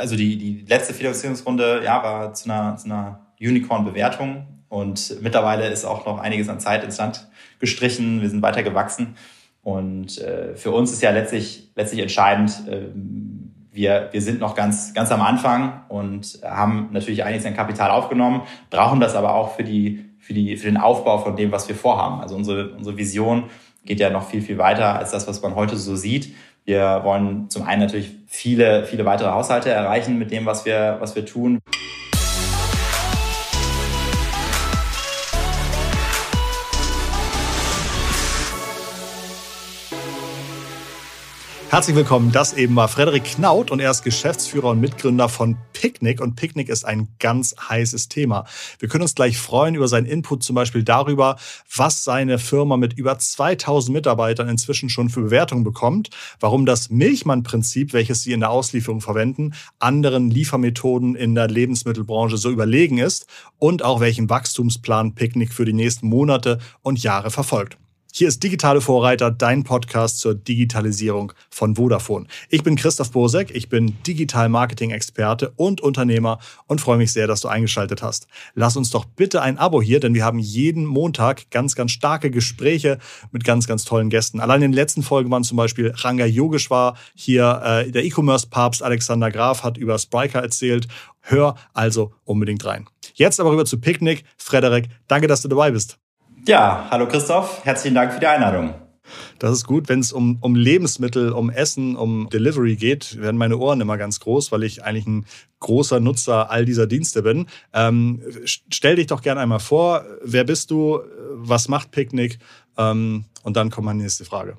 also die, die letzte Finanzierungsrunde ja, war zu einer, zu einer Unicorn-Bewertung und mittlerweile ist auch noch einiges an Zeit ins Land gestrichen. Wir sind weiter gewachsen. Und äh, für uns ist ja letztlich, letztlich entscheidend, äh, wir, wir sind noch ganz, ganz am Anfang und haben natürlich einiges an Kapital aufgenommen, brauchen das aber auch für, die, für, die, für den Aufbau von dem, was wir vorhaben. Also unsere, unsere Vision geht ja noch viel, viel weiter als das, was man heute so sieht. Wir wollen zum einen natürlich viele, viele weitere Haushalte erreichen mit dem, was wir, was wir tun. Herzlich willkommen, das eben war Frederik Knaut und er ist Geschäftsführer und Mitgründer von Picnic und Picnic ist ein ganz heißes Thema. Wir können uns gleich freuen über seinen Input zum Beispiel darüber, was seine Firma mit über 2000 Mitarbeitern inzwischen schon für Bewertungen bekommt, warum das Milchmann-Prinzip, welches sie in der Auslieferung verwenden, anderen Liefermethoden in der Lebensmittelbranche so überlegen ist und auch welchen Wachstumsplan Picnic für die nächsten Monate und Jahre verfolgt. Hier ist Digitale Vorreiter, dein Podcast zur Digitalisierung von Vodafone. Ich bin Christoph Bosek, ich bin Digital-Marketing-Experte und Unternehmer und freue mich sehr, dass du eingeschaltet hast. Lass uns doch bitte ein Abo hier, denn wir haben jeden Montag ganz, ganz starke Gespräche mit ganz, ganz tollen Gästen. Allein in den letzten Folgen waren zum Beispiel Ranga Yogeshwar hier, äh, der E-Commerce-Papst Alexander Graf hat über Spriker erzählt. Hör also unbedingt rein. Jetzt aber rüber zu Picknick. Frederik, danke, dass du dabei bist. Ja, hallo Christoph, herzlichen Dank für die Einladung. Das ist gut, wenn es um, um Lebensmittel, um Essen, um Delivery geht, werden meine Ohren immer ganz groß, weil ich eigentlich ein großer Nutzer all dieser Dienste bin. Ähm, stell dich doch gerne einmal vor, wer bist du, was macht Picknick? Ähm, und dann kommt meine nächste Frage.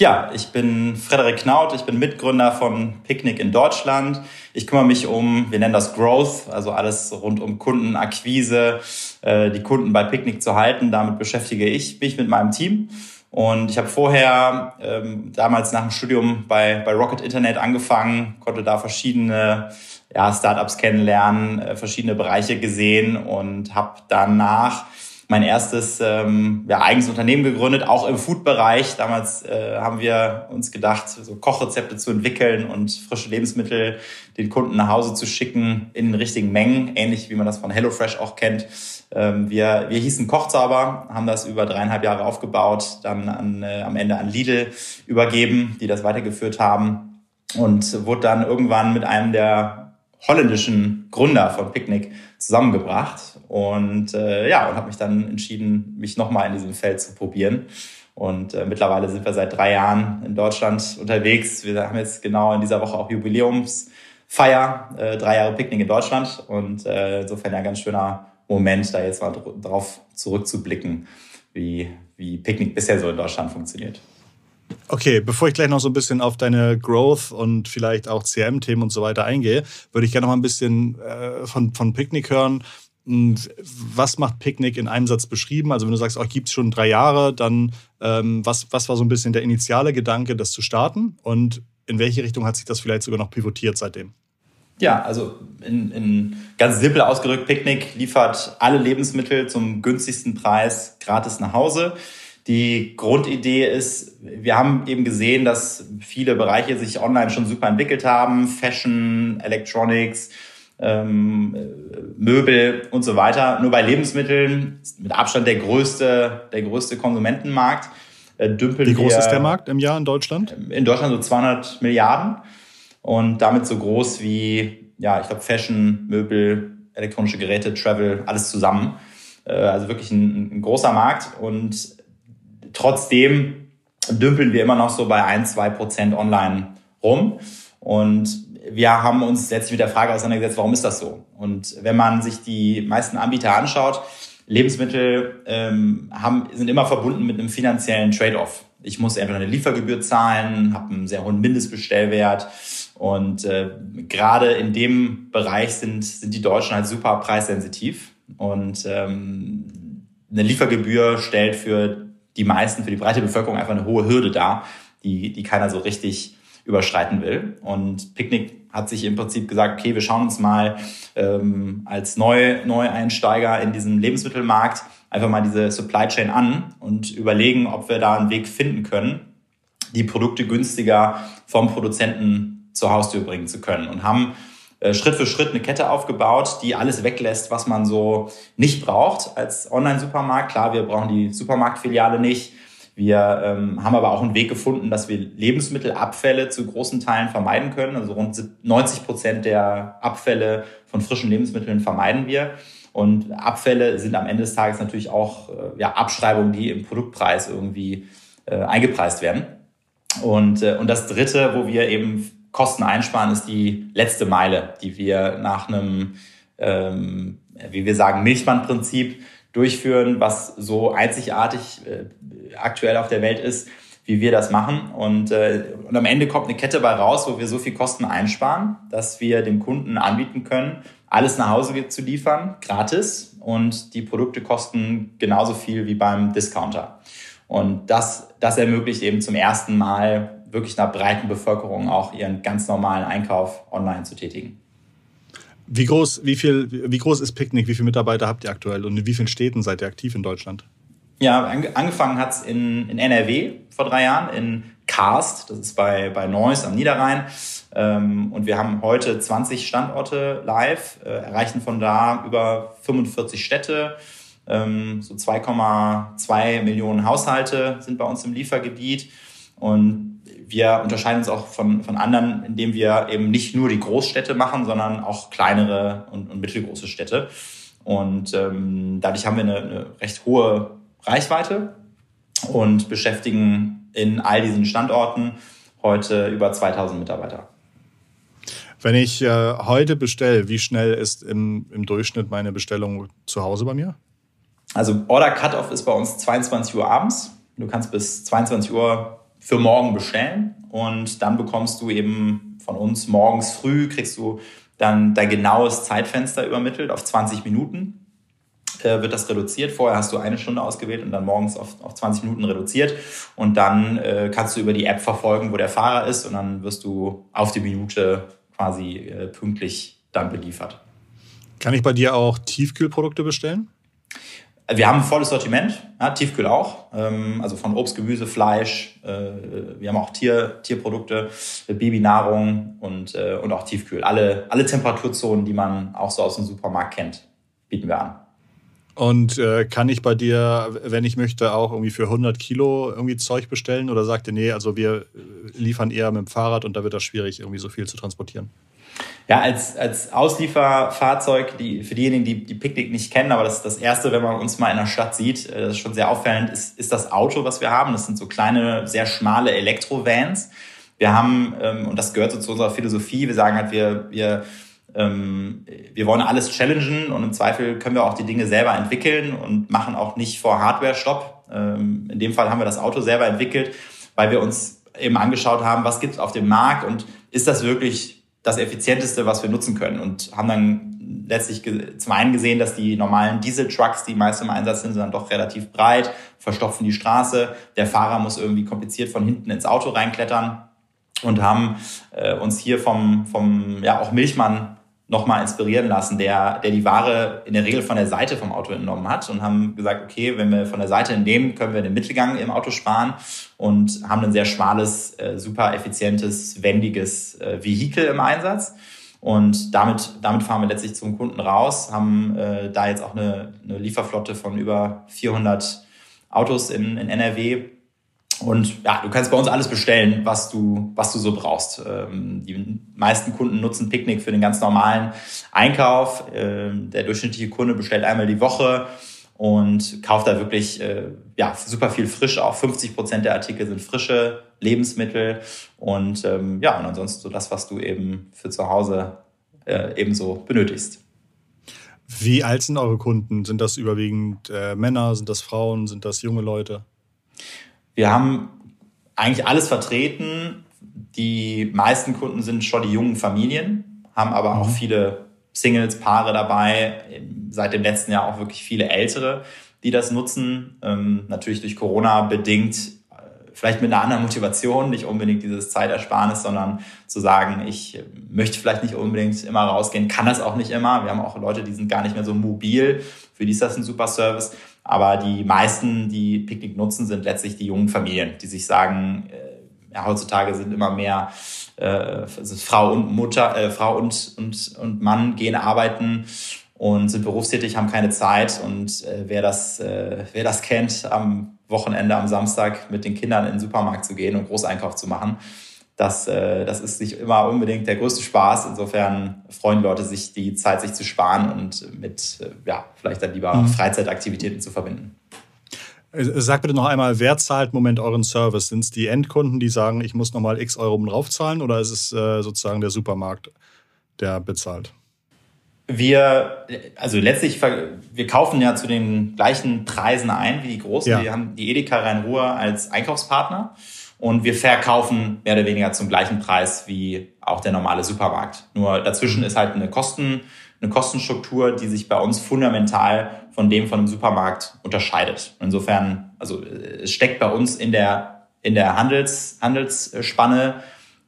Ja, ich bin Frederik Knaut, ich bin Mitgründer von Picknick in Deutschland. Ich kümmere mich um, wir nennen das Growth, also alles rund um Kundenakquise, äh, die Kunden bei Picknick zu halten. Damit beschäftige ich mich mit meinem Team. Und ich habe vorher ähm, damals nach dem Studium bei, bei Rocket Internet angefangen, konnte da verschiedene ja, Startups kennenlernen, äh, verschiedene Bereiche gesehen und habe danach mein erstes ähm, ja, eigenes Unternehmen gegründet, auch im Food-Bereich. Damals äh, haben wir uns gedacht, so Kochrezepte zu entwickeln und frische Lebensmittel den Kunden nach Hause zu schicken in den richtigen Mengen, ähnlich wie man das von HelloFresh auch kennt. Ähm, wir, wir hießen Kochzauber, haben das über dreieinhalb Jahre aufgebaut, dann an, äh, am Ende an Lidl übergeben, die das weitergeführt haben und wurde dann irgendwann mit einem der holländischen Gründer von Picnic zusammengebracht und äh, ja und habe mich dann entschieden, mich nochmal in diesem Feld zu probieren. Und äh, mittlerweile sind wir seit drei Jahren in Deutschland unterwegs. Wir haben jetzt genau in dieser Woche auch Jubiläumsfeier, äh, drei Jahre Picknick in Deutschland. Und äh, insofern ja ein ganz schöner Moment, da jetzt mal drauf zurückzublicken, wie, wie Picknick bisher so in Deutschland funktioniert. Okay, bevor ich gleich noch so ein bisschen auf deine Growth und vielleicht auch CRM-Themen und so weiter eingehe, würde ich gerne noch mal ein bisschen äh, von, von Picknick hören. Was macht Picknick in einem Satz beschrieben? Also wenn du sagst, oh, gibt es schon drei Jahre, dann ähm, was, was war so ein bisschen der initiale Gedanke, das zu starten? Und in welche Richtung hat sich das vielleicht sogar noch pivotiert seitdem? Ja, also in, in ganz simpel ausgedrückt, Picknick liefert alle Lebensmittel zum günstigsten Preis gratis nach Hause. Die Grundidee ist, wir haben eben gesehen, dass viele Bereiche sich online schon super entwickelt haben. Fashion, Electronics, ähm, Möbel und so weiter. Nur bei Lebensmitteln mit Abstand der größte, der größte Konsumentenmarkt. Äh, dümpeln Wie groß wir, ist der Markt im Jahr in Deutschland? In Deutschland so 200 Milliarden und damit so groß wie, ja, ich glaube, Fashion, Möbel, elektronische Geräte, Travel, alles zusammen. Äh, also wirklich ein, ein großer Markt und trotzdem dümpeln wir immer noch so bei ein, zwei Prozent online rum. Und wir haben uns letztlich mit der Frage auseinandergesetzt, warum ist das so? Und wenn man sich die meisten Anbieter anschaut, Lebensmittel ähm, haben, sind immer verbunden mit einem finanziellen Trade-off. Ich muss entweder eine Liefergebühr zahlen, habe einen sehr hohen Mindestbestellwert. Und äh, gerade in dem Bereich sind, sind die Deutschen halt super preissensitiv. Und ähm, eine Liefergebühr stellt für die meisten, für die breite Bevölkerung einfach eine hohe Hürde dar, die, die keiner so richtig überschreiten will. Und Picknick hat sich im Prinzip gesagt, okay, wir schauen uns mal ähm, als Neu Neueinsteiger in diesem Lebensmittelmarkt einfach mal diese Supply Chain an und überlegen, ob wir da einen Weg finden können, die Produkte günstiger vom Produzenten zur Haustür bringen zu können. Und haben Schritt für Schritt eine Kette aufgebaut, die alles weglässt, was man so nicht braucht als Online-Supermarkt. Klar, wir brauchen die Supermarktfiliale nicht. Wir ähm, haben aber auch einen Weg gefunden, dass wir Lebensmittelabfälle zu großen Teilen vermeiden können. Also rund 90 Prozent der Abfälle von frischen Lebensmitteln vermeiden wir. Und Abfälle sind am Ende des Tages natürlich auch äh, ja, Abschreibungen, die im Produktpreis irgendwie äh, eingepreist werden. Und, äh, und das Dritte, wo wir eben Kosten einsparen, ist die letzte Meile, die wir nach einem, ähm, wie wir sagen, Milchbandprinzip durchführen, was so einzigartig äh, aktuell auf der Welt ist, wie wir das machen. Und, äh, und am Ende kommt eine Kette bei raus, wo wir so viel Kosten einsparen, dass wir dem Kunden anbieten können, alles nach Hause zu liefern, gratis. Und die Produkte kosten genauso viel wie beim Discounter. Und das, das ermöglicht eben zum ersten Mal wirklich einer breiten Bevölkerung auch ihren ganz normalen Einkauf online zu tätigen. Wie groß, wie viel, wie groß ist Picknick? Wie viele Mitarbeiter habt ihr aktuell und in wie vielen Städten seid ihr aktiv in Deutschland? Ja, angefangen hat es in, in NRW vor drei Jahren, in Karst, das ist bei, bei Neuss am Niederrhein. Ähm, und wir haben heute 20 Standorte live, äh, erreichen von da über 45 Städte. Ähm, so 2,2 Millionen Haushalte sind bei uns im Liefergebiet. Und wir unterscheiden uns auch von, von anderen, indem wir eben nicht nur die Großstädte machen, sondern auch kleinere und, und mittelgroße Städte. Und ähm, dadurch haben wir eine, eine recht hohe Reichweite und beschäftigen in all diesen Standorten heute über 2000 Mitarbeiter. Wenn ich äh, heute bestelle, wie schnell ist im, im Durchschnitt meine Bestellung zu Hause bei mir? Also Order Cutoff ist bei uns 22 Uhr abends. Du kannst bis 22 Uhr für morgen bestellen und dann bekommst du eben von uns morgens früh, kriegst du dann dein genaues Zeitfenster übermittelt auf 20 Minuten äh, wird das reduziert. Vorher hast du eine Stunde ausgewählt und dann morgens auf, auf 20 Minuten reduziert. Und dann äh, kannst du über die App verfolgen, wo der Fahrer ist und dann wirst du auf die Minute quasi äh, pünktlich dann beliefert. Kann ich bei dir auch Tiefkühlprodukte bestellen? Wir haben ein volles Sortiment, ja, Tiefkühl auch, ähm, also von Obst, Gemüse, Fleisch. Äh, wir haben auch Tier, Tierprodukte, Babynahrung und, äh, und auch Tiefkühl. Alle, alle Temperaturzonen, die man auch so aus dem Supermarkt kennt, bieten wir an. Und äh, kann ich bei dir, wenn ich möchte, auch irgendwie für 100 Kilo irgendwie Zeug bestellen? Oder sagt ihr, nee, also wir liefern eher mit dem Fahrrad und da wird das schwierig, irgendwie so viel zu transportieren? Ja, als, als Auslieferfahrzeug, die, für diejenigen, die die Picknick nicht kennen, aber das das Erste, wenn man uns mal in der Stadt sieht, äh, das ist schon sehr auffällend, ist, ist das Auto, was wir haben. Das sind so kleine, sehr schmale Elektrovans. Wir haben, ähm, und das gehört so zu unserer Philosophie, wir sagen halt, wir, wir, ähm, wir wollen alles challengen und im Zweifel können wir auch die Dinge selber entwickeln und machen auch nicht vor Hardware-Stopp. Ähm, in dem Fall haben wir das Auto selber entwickelt, weil wir uns eben angeschaut haben, was gibt es auf dem Markt und ist das wirklich das effizienteste, was wir nutzen können und haben dann letztlich zum einen gesehen, dass die normalen Diesel-Trucks, die meist im Einsatz sind, sind dann doch relativ breit, verstopfen die Straße. Der Fahrer muss irgendwie kompliziert von hinten ins Auto reinklettern und haben äh, uns hier vom, vom ja auch Milchmann nochmal inspirieren lassen, der, der die Ware in der Regel von der Seite vom Auto entnommen hat und haben gesagt, okay, wenn wir von der Seite entnehmen, können wir den Mittelgang im Auto sparen und haben ein sehr schmales, äh, super effizientes, wendiges äh, Vehikel im Einsatz. Und damit, damit fahren wir letztlich zum Kunden raus, haben äh, da jetzt auch eine, eine Lieferflotte von über 400 Autos in, in NRW und ja, du kannst bei uns alles bestellen, was du, was du so brauchst. Ähm, die meisten Kunden nutzen Picknick für den ganz normalen Einkauf. Ähm, der durchschnittliche Kunde bestellt einmal die Woche und kauft da wirklich äh, ja, super viel frisch. Auch 50 Prozent der Artikel sind frische Lebensmittel. Und ähm, ja, und ansonsten so das, was du eben für zu Hause äh, ebenso benötigst. Wie alt sind eure Kunden? Sind das überwiegend äh, Männer? Sind das Frauen? Sind das junge Leute? Wir haben eigentlich alles vertreten. Die meisten Kunden sind schon die jungen Familien, haben aber auch mhm. viele Singles, Paare dabei. Seit dem letzten Jahr auch wirklich viele Ältere, die das nutzen. Ähm, natürlich durch Corona bedingt, äh, vielleicht mit einer anderen Motivation, nicht unbedingt dieses Zeitersparnis, sondern zu sagen, ich möchte vielleicht nicht unbedingt immer rausgehen, kann das auch nicht immer. Wir haben auch Leute, die sind gar nicht mehr so mobil. Für die ist das ein super Service. Aber die meisten, die Picknick nutzen, sind letztlich die jungen Familien, die sich sagen, äh, ja, heutzutage sind immer mehr äh, also Frau und Mutter, äh, Frau und, und, und Mann gehen arbeiten und sind berufstätig, haben keine Zeit. Und äh, wer, das, äh, wer das kennt, am Wochenende, am Samstag mit den Kindern in den Supermarkt zu gehen und Großeinkauf zu machen, das, äh, das ist nicht immer unbedingt der größte Spaß. Insofern freuen Leute sich, die Zeit sich zu sparen und mit äh, ja, vielleicht dann lieber mhm. Freizeitaktivitäten zu verbinden. Äh, sag bitte noch einmal, wer zahlt im Moment euren Service? Sind es die Endkunden, die sagen, ich muss nochmal x Euro draufzahlen oder ist es äh, sozusagen der Supermarkt, der bezahlt? Wir, also letztlich, wir kaufen ja zu den gleichen Preisen ein wie die Großen. Ja. Wir haben die Edeka Rhein-Ruhr als Einkaufspartner und wir verkaufen mehr oder weniger zum gleichen Preis wie auch der normale Supermarkt. Nur dazwischen ist halt eine Kosten, eine Kostenstruktur, die sich bei uns fundamental von dem von einem Supermarkt unterscheidet. Insofern, also es steckt bei uns in der, in der Handels, Handelsspanne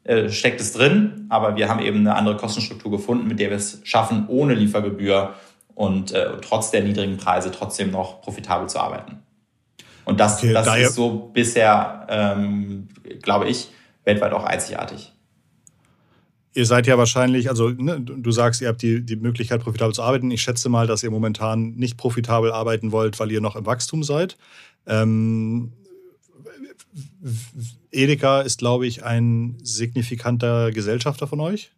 äh, steckt es drin, aber wir haben eben eine andere Kostenstruktur gefunden, mit der wir es schaffen, ohne Liefergebühr und äh, trotz der niedrigen Preise trotzdem noch profitabel zu arbeiten. Und das, okay, das ist so bisher, ähm, glaube ich, weltweit auch einzigartig. Ihr seid ja wahrscheinlich, also ne, du sagst, ihr habt die, die Möglichkeit, profitabel zu arbeiten. Ich schätze mal, dass ihr momentan nicht profitabel arbeiten wollt, weil ihr noch im Wachstum seid. Ähm, Edeka ist, glaube ich, ein signifikanter Gesellschafter von euch.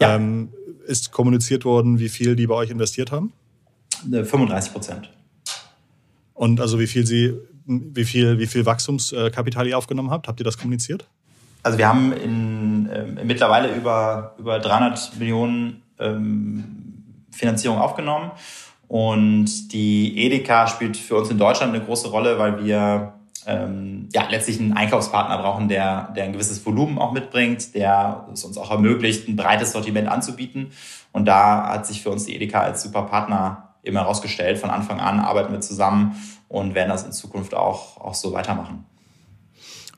Ja. Ähm, ist kommuniziert worden, wie viel die bei euch investiert haben? 35 Prozent. Und also wie viel sie, wie viel, wie viel Wachstumskapital ihr aufgenommen habt? Habt ihr das kommuniziert? Also wir haben in, äh, mittlerweile über, über 300 Millionen ähm, Finanzierung aufgenommen. Und die Edeka spielt für uns in Deutschland eine große Rolle, weil wir ähm, ja, letztlich einen Einkaufspartner brauchen, der, der ein gewisses Volumen auch mitbringt, der es uns auch ermöglicht, ein breites Sortiment anzubieten. Und da hat sich für uns die Edeka als super Partner eben herausgestellt. Von Anfang an arbeiten wir zusammen und werden das in Zukunft auch, auch so weitermachen.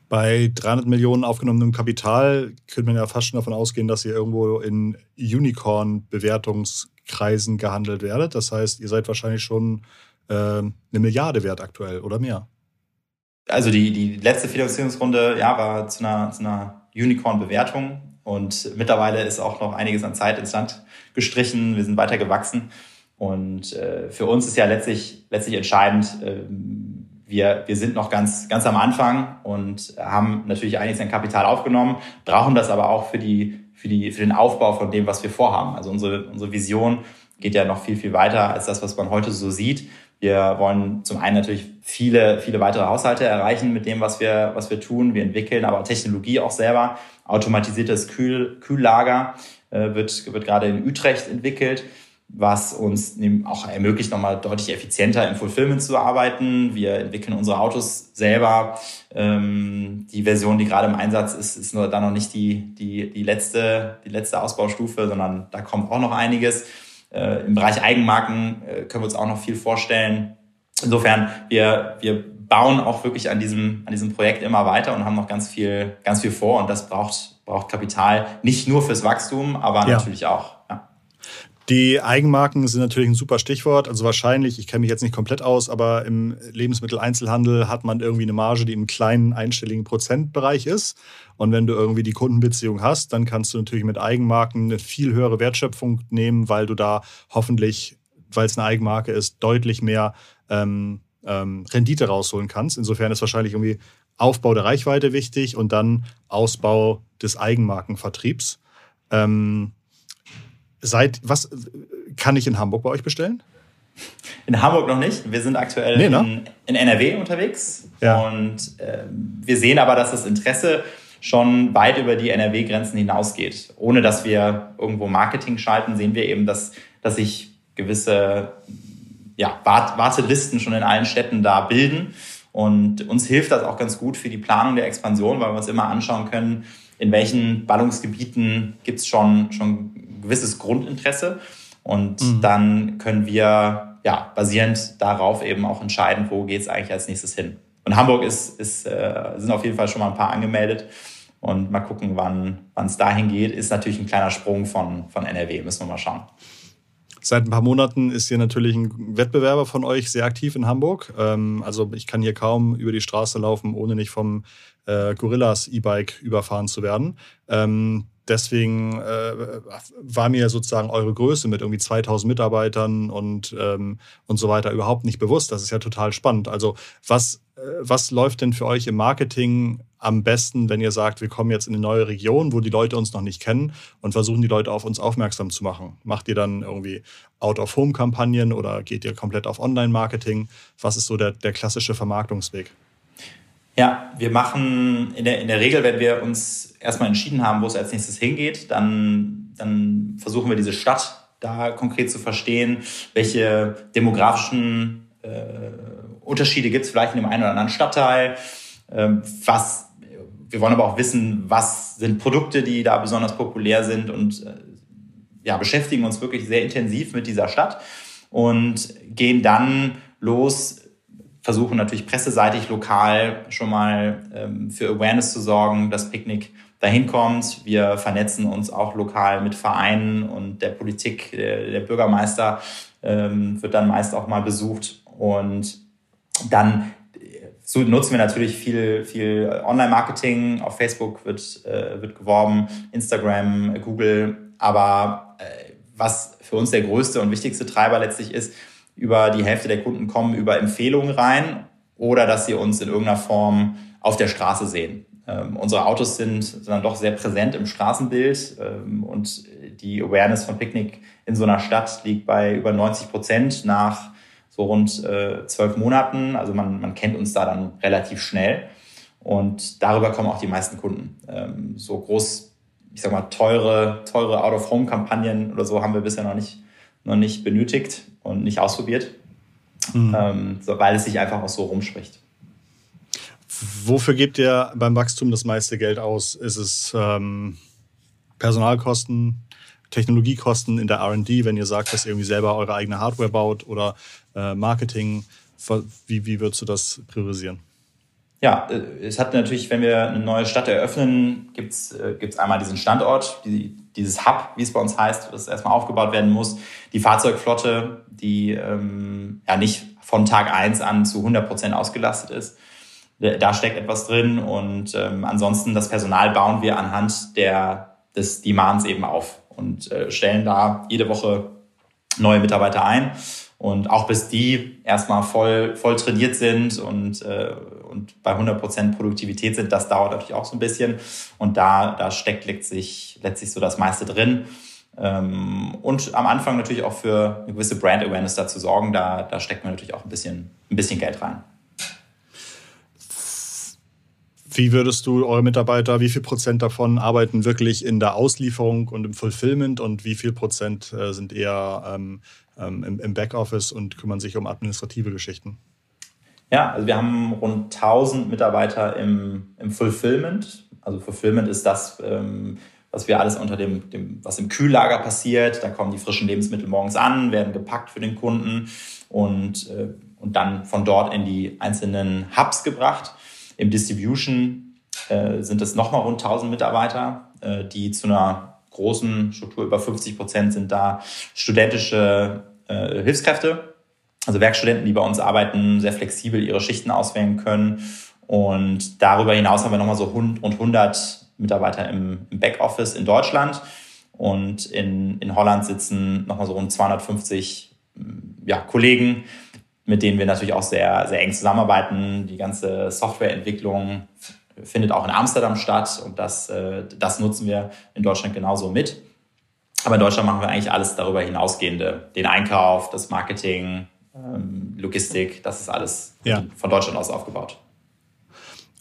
Bei 300 Millionen aufgenommenem Kapital könnte man ja fast schon davon ausgehen, dass ihr irgendwo in Unicorn-Bewertungskreisen gehandelt werdet. Das heißt, ihr seid wahrscheinlich schon äh, eine Milliarde wert aktuell oder mehr also die, die letzte Finanzierungsrunde ja, war zu einer, zu einer Unicorn-Bewertung und mittlerweile ist auch noch einiges an Zeit ins Land gestrichen. Wir sind weiter gewachsen und äh, für uns ist ja letztlich, letztlich entscheidend, äh, wir, wir sind noch ganz, ganz am Anfang und haben natürlich einiges an Kapital aufgenommen, brauchen das aber auch für, die, für, die, für den Aufbau von dem, was wir vorhaben. Also unsere, unsere Vision geht ja noch viel, viel weiter als das, was man heute so sieht. Wir wollen zum einen natürlich viele, viele weitere Haushalte erreichen mit dem, was wir, was wir tun. Wir entwickeln aber Technologie auch selber. Automatisiertes Kühl, Kühllager äh, wird, wird gerade in Utrecht entwickelt, was uns auch ermöglicht, nochmal deutlich effizienter im Fulfillment zu arbeiten. Wir entwickeln unsere Autos selber. Ähm, die Version, die gerade im Einsatz ist, ist nur da noch nicht die, die, die, letzte, die letzte Ausbaustufe, sondern da kommt auch noch einiges. Äh, Im Bereich Eigenmarken äh, können wir uns auch noch viel vorstellen. Insofern, wir, wir bauen auch wirklich an diesem, an diesem Projekt immer weiter und haben noch ganz viel, ganz viel vor und das braucht, braucht Kapital. Nicht nur fürs Wachstum, aber ja. natürlich auch. Ja. Die Eigenmarken sind natürlich ein super Stichwort. Also wahrscheinlich, ich kenne mich jetzt nicht komplett aus, aber im Lebensmitteleinzelhandel hat man irgendwie eine Marge, die im kleinen einstelligen Prozentbereich ist. Und wenn du irgendwie die Kundenbeziehung hast, dann kannst du natürlich mit Eigenmarken eine viel höhere Wertschöpfung nehmen, weil du da hoffentlich, weil es eine Eigenmarke ist, deutlich mehr ähm, ähm, Rendite rausholen kannst. Insofern ist wahrscheinlich irgendwie Aufbau der Reichweite wichtig und dann Ausbau des Eigenmarkenvertriebs. Ähm, Seit, was kann ich in Hamburg bei euch bestellen? In Hamburg noch nicht. Wir sind aktuell nee, ne? in, in, NRW unterwegs. Ja. Und äh, wir sehen aber, dass das Interesse schon weit über die NRW-Grenzen hinausgeht. Ohne dass wir irgendwo Marketing schalten, sehen wir eben, dass, dass sich gewisse ja, Wartelisten schon in allen Städten da bilden. Und uns hilft das auch ganz gut für die Planung der Expansion, weil wir uns immer anschauen können, in welchen Ballungsgebieten gibt es schon, schon gewisses Grundinteresse. Und mhm. dann können wir ja basierend darauf eben auch entscheiden, wo geht es eigentlich als nächstes hin. Und Hamburg ist, ist, äh, sind auf jeden Fall schon mal ein paar angemeldet. Und mal gucken, wann es dahin geht. Ist natürlich ein kleiner Sprung von, von NRW, müssen wir mal schauen. Seit ein paar Monaten ist hier natürlich ein Wettbewerber von euch sehr aktiv in Hamburg. Ähm, also ich kann hier kaum über die Straße laufen, ohne nicht vom äh, Gorillas E-Bike überfahren zu werden. Deswegen äh, war mir sozusagen eure Größe mit irgendwie 2000 Mitarbeitern und, ähm, und so weiter überhaupt nicht bewusst. Das ist ja total spannend. Also was, äh, was läuft denn für euch im Marketing am besten, wenn ihr sagt, wir kommen jetzt in eine neue Region, wo die Leute uns noch nicht kennen und versuchen die Leute auf uns aufmerksam zu machen? Macht ihr dann irgendwie Out-of-Home-Kampagnen oder geht ihr komplett auf Online-Marketing? Was ist so der, der klassische Vermarktungsweg? Ja, wir machen in der, in der Regel, wenn wir uns erstmal entschieden haben, wo es als nächstes hingeht, dann, dann versuchen wir diese Stadt da konkret zu verstehen, welche demografischen äh, Unterschiede gibt es vielleicht in dem einen oder anderen Stadtteil, ähm, was wir wollen aber auch wissen, was sind Produkte, die da besonders populär sind und äh, ja, beschäftigen uns wirklich sehr intensiv mit dieser Stadt und gehen dann los, versuchen natürlich presseseitig lokal schon mal ähm, für Awareness zu sorgen, dass Picknick dahin kommt. Wir vernetzen uns auch lokal mit Vereinen und der Politik. Der, der Bürgermeister ähm, wird dann meist auch mal besucht und dann so nutzen wir natürlich viel, viel Online-Marketing. Auf Facebook wird, äh, wird geworben, Instagram, Google. Aber äh, was für uns der größte und wichtigste Treiber letztlich ist, über die Hälfte der Kunden kommen über Empfehlungen rein oder dass sie uns in irgendeiner Form auf der Straße sehen. Ähm, unsere Autos sind, sind dann doch sehr präsent im Straßenbild ähm, und die Awareness von Picknick in so einer Stadt liegt bei über 90 Prozent nach so rund äh, zwölf Monaten. Also man, man kennt uns da dann relativ schnell und darüber kommen auch die meisten Kunden. Ähm, so groß, ich sag mal, teure, teure Out-of-Home-Kampagnen oder so haben wir bisher noch nicht, noch nicht benötigt und nicht ausprobiert, mhm. ähm, so, weil es sich einfach auch so rumspricht. Wofür gebt ihr beim Wachstum das meiste Geld aus? Ist es ähm, Personalkosten, Technologiekosten in der RD, wenn ihr sagt, dass ihr irgendwie selber eure eigene Hardware baut oder äh, Marketing? Wie, wie würdest du das priorisieren? Ja, äh, es hat natürlich, wenn wir eine neue Stadt eröffnen, gibt es äh, einmal diesen Standort, die, dieses Hub, wie es bei uns heißt, das erstmal aufgebaut werden muss, die Fahrzeugflotte, die ähm, ja nicht von Tag eins an zu 100 Prozent ausgelastet ist. Da steckt etwas drin und ähm, ansonsten das Personal bauen wir anhand der, des Demands eben auf und äh, stellen da jede Woche neue Mitarbeiter ein. Und auch bis die erstmal voll, voll trainiert sind und, äh, und bei 100 Prozent Produktivität sind, das dauert natürlich auch so ein bisschen. Und da, da steckt letztlich, letztlich so das meiste drin. Ähm, und am Anfang natürlich auch für eine gewisse Brand Awareness da zu sorgen, da, da steckt man natürlich auch ein bisschen, ein bisschen Geld rein. Wie würdest du eure Mitarbeiter, wie viel Prozent davon arbeiten wirklich in der Auslieferung und im Fulfillment und wie viel Prozent äh, sind eher ähm, ähm, im, im Backoffice und kümmern sich um administrative Geschichten? Ja, also wir haben rund 1000 Mitarbeiter im, im Fulfillment. Also Fulfillment ist das, ähm, was wir alles unter dem, dem, was im Kühllager passiert. Da kommen die frischen Lebensmittel morgens an, werden gepackt für den Kunden und, äh, und dann von dort in die einzelnen Hubs gebracht. Im Distribution äh, sind es nochmal rund 1000 Mitarbeiter, äh, die zu einer großen Struktur, über 50 Prozent sind da studentische äh, Hilfskräfte, also Werkstudenten, die bei uns arbeiten, sehr flexibel ihre Schichten auswählen können. Und darüber hinaus haben wir nochmal so rund 100 Mitarbeiter im, im Backoffice in Deutschland. Und in, in Holland sitzen nochmal so rund 250 ja, Kollegen, mit denen wir natürlich auch sehr, sehr eng zusammenarbeiten. Die ganze Softwareentwicklung findet auch in Amsterdam statt und das, äh, das nutzen wir in Deutschland genauso mit. Aber in Deutschland machen wir eigentlich alles darüber hinausgehende. Den Einkauf, das Marketing, ähm, Logistik, das ist alles ja. von Deutschland aus aufgebaut.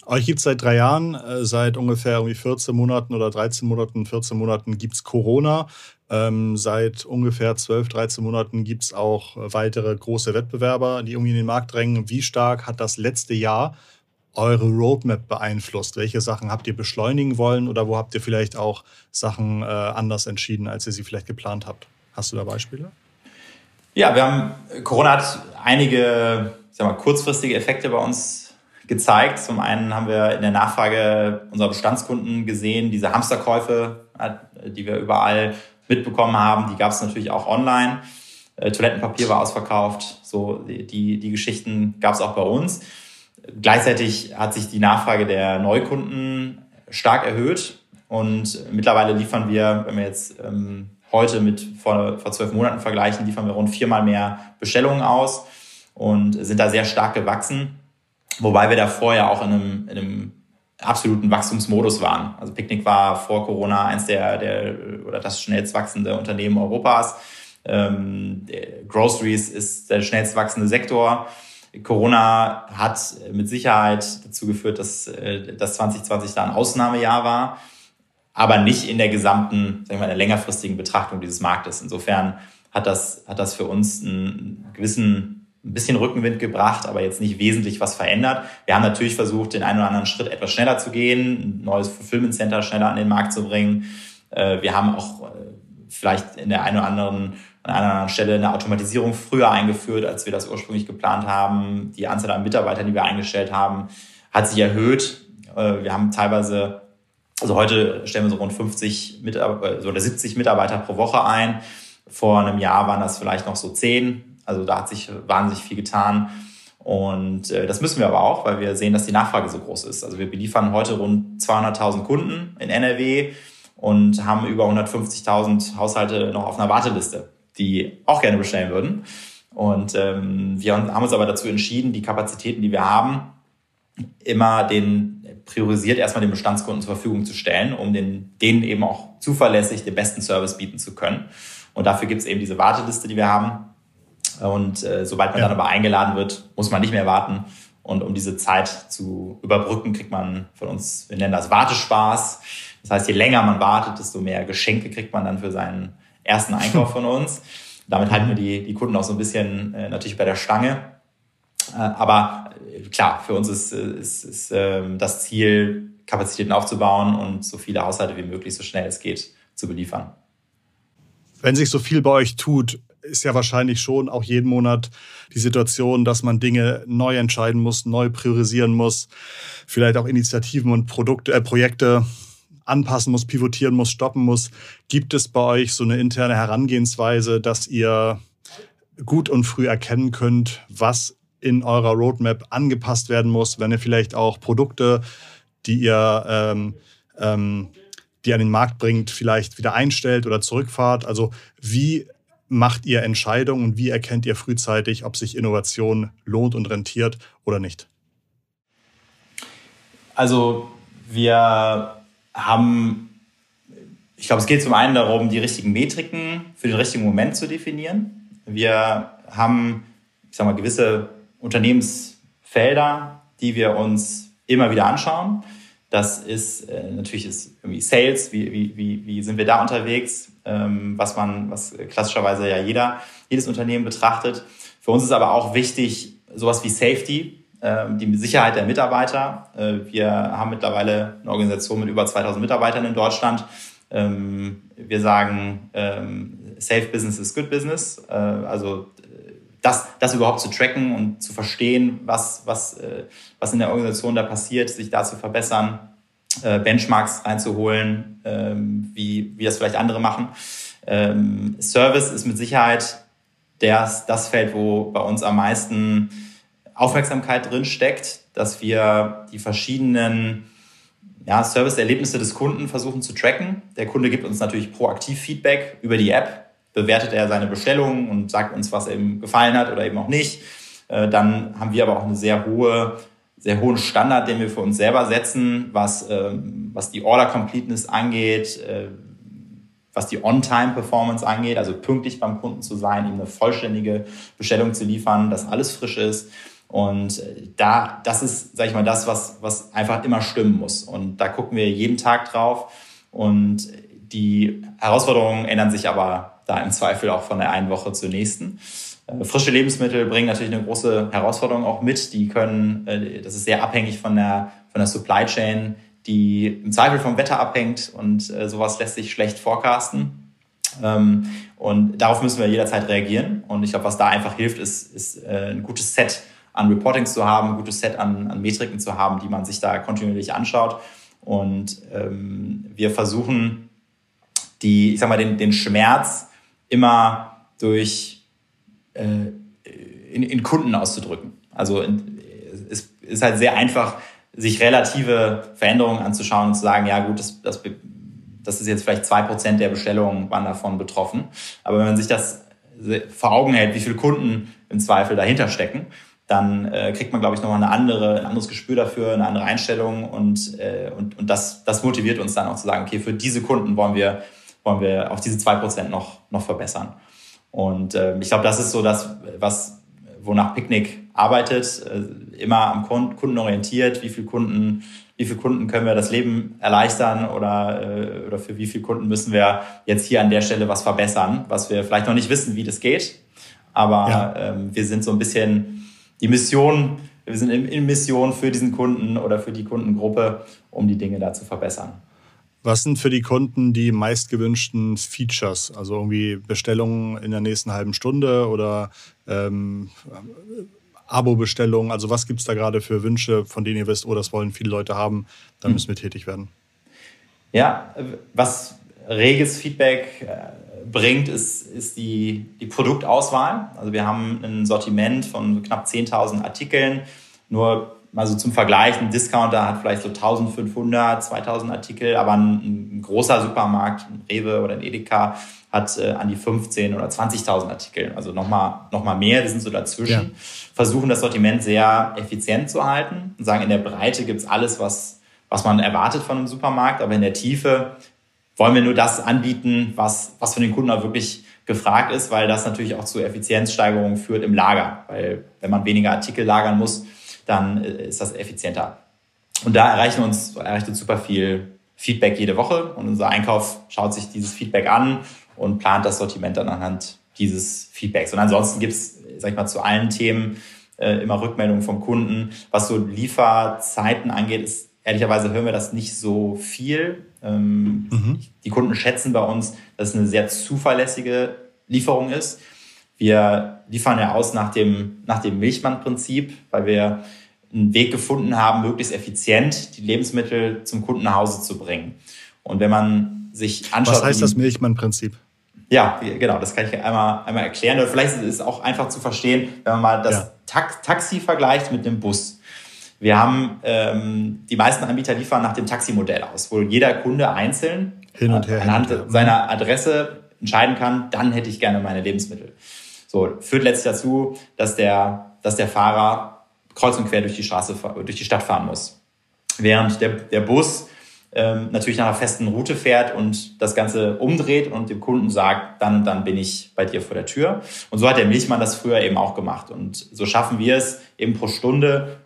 Euch gibt es seit drei Jahren, äh, seit ungefähr irgendwie 14 Monaten oder 13 Monaten, 14 Monaten gibt es Corona. Ähm, seit ungefähr 12, 13 Monaten gibt es auch weitere große Wettbewerber, die irgendwie in den Markt drängen. Wie stark hat das letzte Jahr eure Roadmap beeinflusst? Welche Sachen habt ihr beschleunigen wollen oder wo habt ihr vielleicht auch Sachen äh, anders entschieden, als ihr sie vielleicht geplant habt? Hast du da Beispiele? Ja, wir haben, Corona hat einige, ich sag mal, kurzfristige Effekte bei uns gezeigt. Zum einen haben wir in der Nachfrage unserer Bestandskunden gesehen, diese Hamsterkäufe, die wir überall mitbekommen haben, die gab es natürlich auch online. Äh, Toilettenpapier war ausverkauft. So die, die Geschichten gab es auch bei uns. Gleichzeitig hat sich die Nachfrage der Neukunden stark erhöht und mittlerweile liefern wir, wenn wir jetzt ähm, heute mit vor, vor zwölf Monaten vergleichen, liefern wir rund viermal mehr Bestellungen aus und sind da sehr stark gewachsen. Wobei wir da vorher auch in einem, in einem absoluten Wachstumsmodus waren. Also Picknick war vor Corona eins der, der oder das schnellst wachsende Unternehmen Europas. Ähm, Groceries ist der schnellst wachsende Sektor. Corona hat mit Sicherheit dazu geführt, dass äh, das 2020 da ein Ausnahmejahr war aber nicht in der gesamten, sagen wir mal, der längerfristigen Betrachtung dieses Marktes. Insofern hat das, hat das für uns einen gewissen, ein bisschen Rückenwind gebracht, aber jetzt nicht wesentlich was verändert. Wir haben natürlich versucht, den einen oder anderen Schritt etwas schneller zu gehen, ein neues Fulfillment Center schneller an den Markt zu bringen. Äh, wir haben auch äh, vielleicht in der einen oder anderen an einer anderen Stelle eine Automatisierung früher eingeführt, als wir das ursprünglich geplant haben. Die Anzahl an Mitarbeitern, die wir eingestellt haben, hat sich erhöht. Äh, wir haben teilweise also heute stellen wir so rund 50 Mitarbeiter, oder 70 Mitarbeiter pro Woche ein. Vor einem Jahr waren das vielleicht noch so 10. Also da hat sich wahnsinnig viel getan. Und äh, das müssen wir aber auch, weil wir sehen, dass die Nachfrage so groß ist. Also wir beliefern heute rund 200.000 Kunden in NRW und haben über 150.000 Haushalte noch auf einer Warteliste, die auch gerne bestellen würden. Und ähm, wir haben uns aber dazu entschieden, die Kapazitäten, die wir haben, immer den priorisiert erstmal den Bestandskunden zur Verfügung zu stellen, um den, denen eben auch zuverlässig den besten Service bieten zu können. Und dafür gibt es eben diese Warteliste, die wir haben. Und äh, sobald man ja. dann aber eingeladen wird, muss man nicht mehr warten. Und um diese Zeit zu überbrücken, kriegt man von uns, wir nennen das Wartespaß. Das heißt, je länger man wartet, desto mehr Geschenke kriegt man dann für seinen ersten Einkauf von uns. Damit halten wir die, die Kunden auch so ein bisschen äh, natürlich bei der Stange. Äh, aber äh, klar, für uns ist, ist, ist ähm, das Ziel, Kapazitäten aufzubauen und so viele Haushalte wie möglich, so schnell es geht, zu beliefern. Wenn sich so viel bei euch tut, ist ja wahrscheinlich schon auch jeden Monat die Situation, dass man Dinge neu entscheiden muss, neu priorisieren muss, vielleicht auch Initiativen und Produkte, äh, Projekte anpassen muss, pivotieren muss, stoppen muss. Gibt es bei euch so eine interne Herangehensweise, dass ihr gut und früh erkennen könnt, was in eurer Roadmap angepasst werden muss, wenn ihr vielleicht auch Produkte, die ihr ähm, ähm, die an den Markt bringt, vielleicht wieder einstellt oder zurückfahrt. Also wie macht ihr Entscheidungen und wie erkennt ihr frühzeitig, ob sich Innovation lohnt und rentiert oder nicht? Also wir haben, ich glaube, es geht zum einen darum, die richtigen Metriken für den richtigen Moment zu definieren. Wir haben, ich sag mal, gewisse Unternehmensfelder, die wir uns immer wieder anschauen. Das ist äh, natürlich ist irgendwie Sales, wie, wie, wie, wie sind wir da unterwegs, ähm, was man, was klassischerweise ja jeder, jedes Unternehmen betrachtet. Für uns ist aber auch wichtig, sowas wie Safety, äh, die Sicherheit der Mitarbeiter. Äh, wir haben mittlerweile eine Organisation mit über 2000 Mitarbeitern in Deutschland. Ähm, wir sagen, ähm, Safe Business is Good Business. Äh, also das, das überhaupt zu tracken und zu verstehen, was, was, äh, was in der Organisation da passiert, sich da zu verbessern, äh, Benchmarks reinzuholen, ähm, wie, wie das vielleicht andere machen. Ähm, Service ist mit Sicherheit das, das Feld, wo bei uns am meisten Aufmerksamkeit drin steckt, dass wir die verschiedenen ja, Service-Erlebnisse des Kunden versuchen zu tracken. Der Kunde gibt uns natürlich proaktiv Feedback über die App bewertet er seine Bestellung und sagt uns, was ihm gefallen hat oder eben auch nicht. Äh, dann haben wir aber auch eine sehr hohe, sehr hohen Standard, den wir für uns selber setzen, was, ähm, was die Order Completeness angeht, äh, was die On-Time-Performance angeht, also pünktlich beim Kunden zu sein, ihm eine vollständige Bestellung zu liefern, dass alles frisch ist. Und äh, da, das ist, sag ich mal, das, was, was einfach immer stimmen muss. Und da gucken wir jeden Tag drauf. Und die Herausforderungen ändern sich aber da im Zweifel auch von der einen Woche zur nächsten. Äh, frische Lebensmittel bringen natürlich eine große Herausforderung auch mit. Die können, äh, das ist sehr abhängig von der, von der Supply Chain, die im Zweifel vom Wetter abhängt und äh, sowas lässt sich schlecht forecasten. Ähm, und darauf müssen wir jederzeit reagieren. Und ich glaube, was da einfach hilft, ist, ist ein gutes Set an Reportings zu haben, ein gutes Set an, an Metriken zu haben, die man sich da kontinuierlich anschaut. Und ähm, wir versuchen, die, ich sag mal, den, den Schmerz immer durch äh, in, in, Kunden auszudrücken. Also es ist halt sehr einfach, sich relative Veränderungen anzuschauen und zu sagen, ja gut, das, das, das ist jetzt vielleicht zwei Prozent der Bestellungen waren davon betroffen. Aber wenn man sich das vor Augen hält, wie viele Kunden im Zweifel dahinter stecken, dann äh, kriegt man, glaube ich, nochmal eine andere, ein anderes Gespür dafür, eine andere Einstellung und, äh, und, und das, das motiviert uns dann auch zu sagen, okay, für diese Kunden wollen wir, wollen wir auch diese zwei Prozent noch, noch verbessern. Und äh, ich glaube, das ist so das, was, wonach Picknick arbeitet, äh, immer am Kunden orientiert, wie viele Kunden, wie viele Kunden können wir das Leben erleichtern oder, äh, oder für wie viele Kunden müssen wir jetzt hier an der Stelle was verbessern, was wir vielleicht noch nicht wissen, wie das geht. Aber ja. ähm, wir sind so ein bisschen die Mission, wir sind in, in Mission für diesen Kunden oder für die Kundengruppe, um die Dinge da zu verbessern. Was sind für die Kunden die meistgewünschten Features? Also irgendwie Bestellungen in der nächsten halben Stunde oder ähm, Abo-Bestellungen? Also was gibt es da gerade für Wünsche, von denen ihr wisst, oh, das wollen viele Leute haben, da hm. müssen wir tätig werden? Ja, was reges Feedback äh, bringt, ist, ist die, die Produktauswahl. Also wir haben ein Sortiment von knapp 10.000 Artikeln. Nur mal so zum Vergleich, ein Discounter hat vielleicht so 1500, 2000 Artikel, aber ein, ein großer Supermarkt, ein Rewe oder ein Edeka, hat äh, an die 15 oder 20.000 Artikel. Also nochmal noch mal mehr, wir sind so dazwischen. Ja. Versuchen das Sortiment sehr effizient zu halten und sagen, in der Breite gibt es alles, was, was man erwartet von einem Supermarkt, aber in der Tiefe wollen wir nur das anbieten, was, was von den Kunden auch wirklich gefragt ist, weil das natürlich auch zu Effizienzsteigerungen führt im Lager. Weil wenn man weniger Artikel lagern muss, dann äh, ist das effizienter. Und da erreichen uns, erreicht uns super viel Feedback jede Woche und unser Einkauf schaut sich dieses Feedback an und plant das Sortiment dann anhand dieses Feedbacks. Und ansonsten gibt es, sag ich mal, zu allen Themen äh, immer Rückmeldungen vom Kunden. Was so Lieferzeiten angeht, ist ehrlicherweise hören wir das nicht so viel. Ähm, mhm. Die Kunden schätzen bei uns, dass es eine sehr zuverlässige Lieferung ist. Wir liefern ja aus nach dem, nach dem Milchmann-Prinzip, weil wir einen Weg gefunden haben, möglichst effizient die Lebensmittel zum Kunden nach Hause zu bringen. Und wenn man sich anschaut. Was heißt das Milchmann-Prinzip? Ja, genau, das kann ich einmal, einmal erklären. Oder vielleicht ist es auch einfach zu verstehen, wenn man mal das ja. Taxi vergleicht mit dem Bus. Wir haben ähm, die meisten Anbieter liefern nach dem Taximodell aus, wo jeder Kunde einzeln hin und her, anhand hin seiner Adresse entscheiden kann, dann hätte ich gerne meine Lebensmittel. So führt letztlich dazu, dass der, dass der Fahrer kreuz und quer durch die Straße, durch die Stadt fahren muss. Während der, der Bus ähm, natürlich nach einer festen Route fährt und das Ganze umdreht und dem Kunden sagt, dann dann bin ich bei dir vor der Tür. Und so hat der Milchmann das früher eben auch gemacht. Und so schaffen wir es eben pro Stunde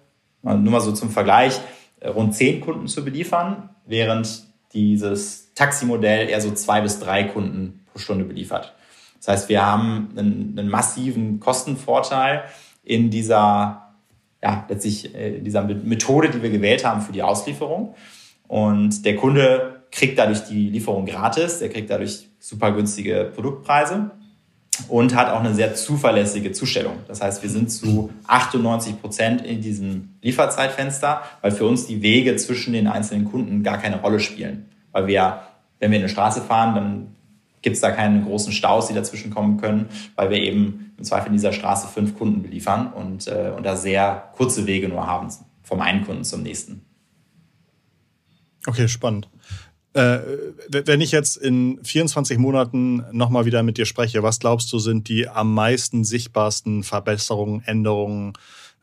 nur mal so zum Vergleich, äh, rund zehn Kunden zu beliefern, während dieses Taximodell eher so zwei bis drei Kunden pro Stunde beliefert. Das heißt, wir haben einen, einen massiven Kostenvorteil in dieser, ja, letztlich äh, dieser Methode, die wir gewählt haben für die Auslieferung. Und der Kunde kriegt dadurch die Lieferung gratis, der kriegt dadurch super günstige Produktpreise und hat auch eine sehr zuverlässige Zustellung. Das heißt, wir sind zu 98 Prozent in diesem Lieferzeitfenster, weil für uns die Wege zwischen den einzelnen Kunden gar keine Rolle spielen. Weil wir, wenn wir in eine Straße fahren, dann gibt es da keine großen Staus, die dazwischen kommen können, weil wir eben im Zweifel in dieser Straße fünf Kunden beliefern und, äh, und da sehr kurze Wege nur haben, vom einen Kunden zum nächsten. Okay, spannend. Äh, wenn ich jetzt in 24 Monaten nochmal wieder mit dir spreche, was glaubst du, sind die am meisten sichtbarsten Verbesserungen, Änderungen,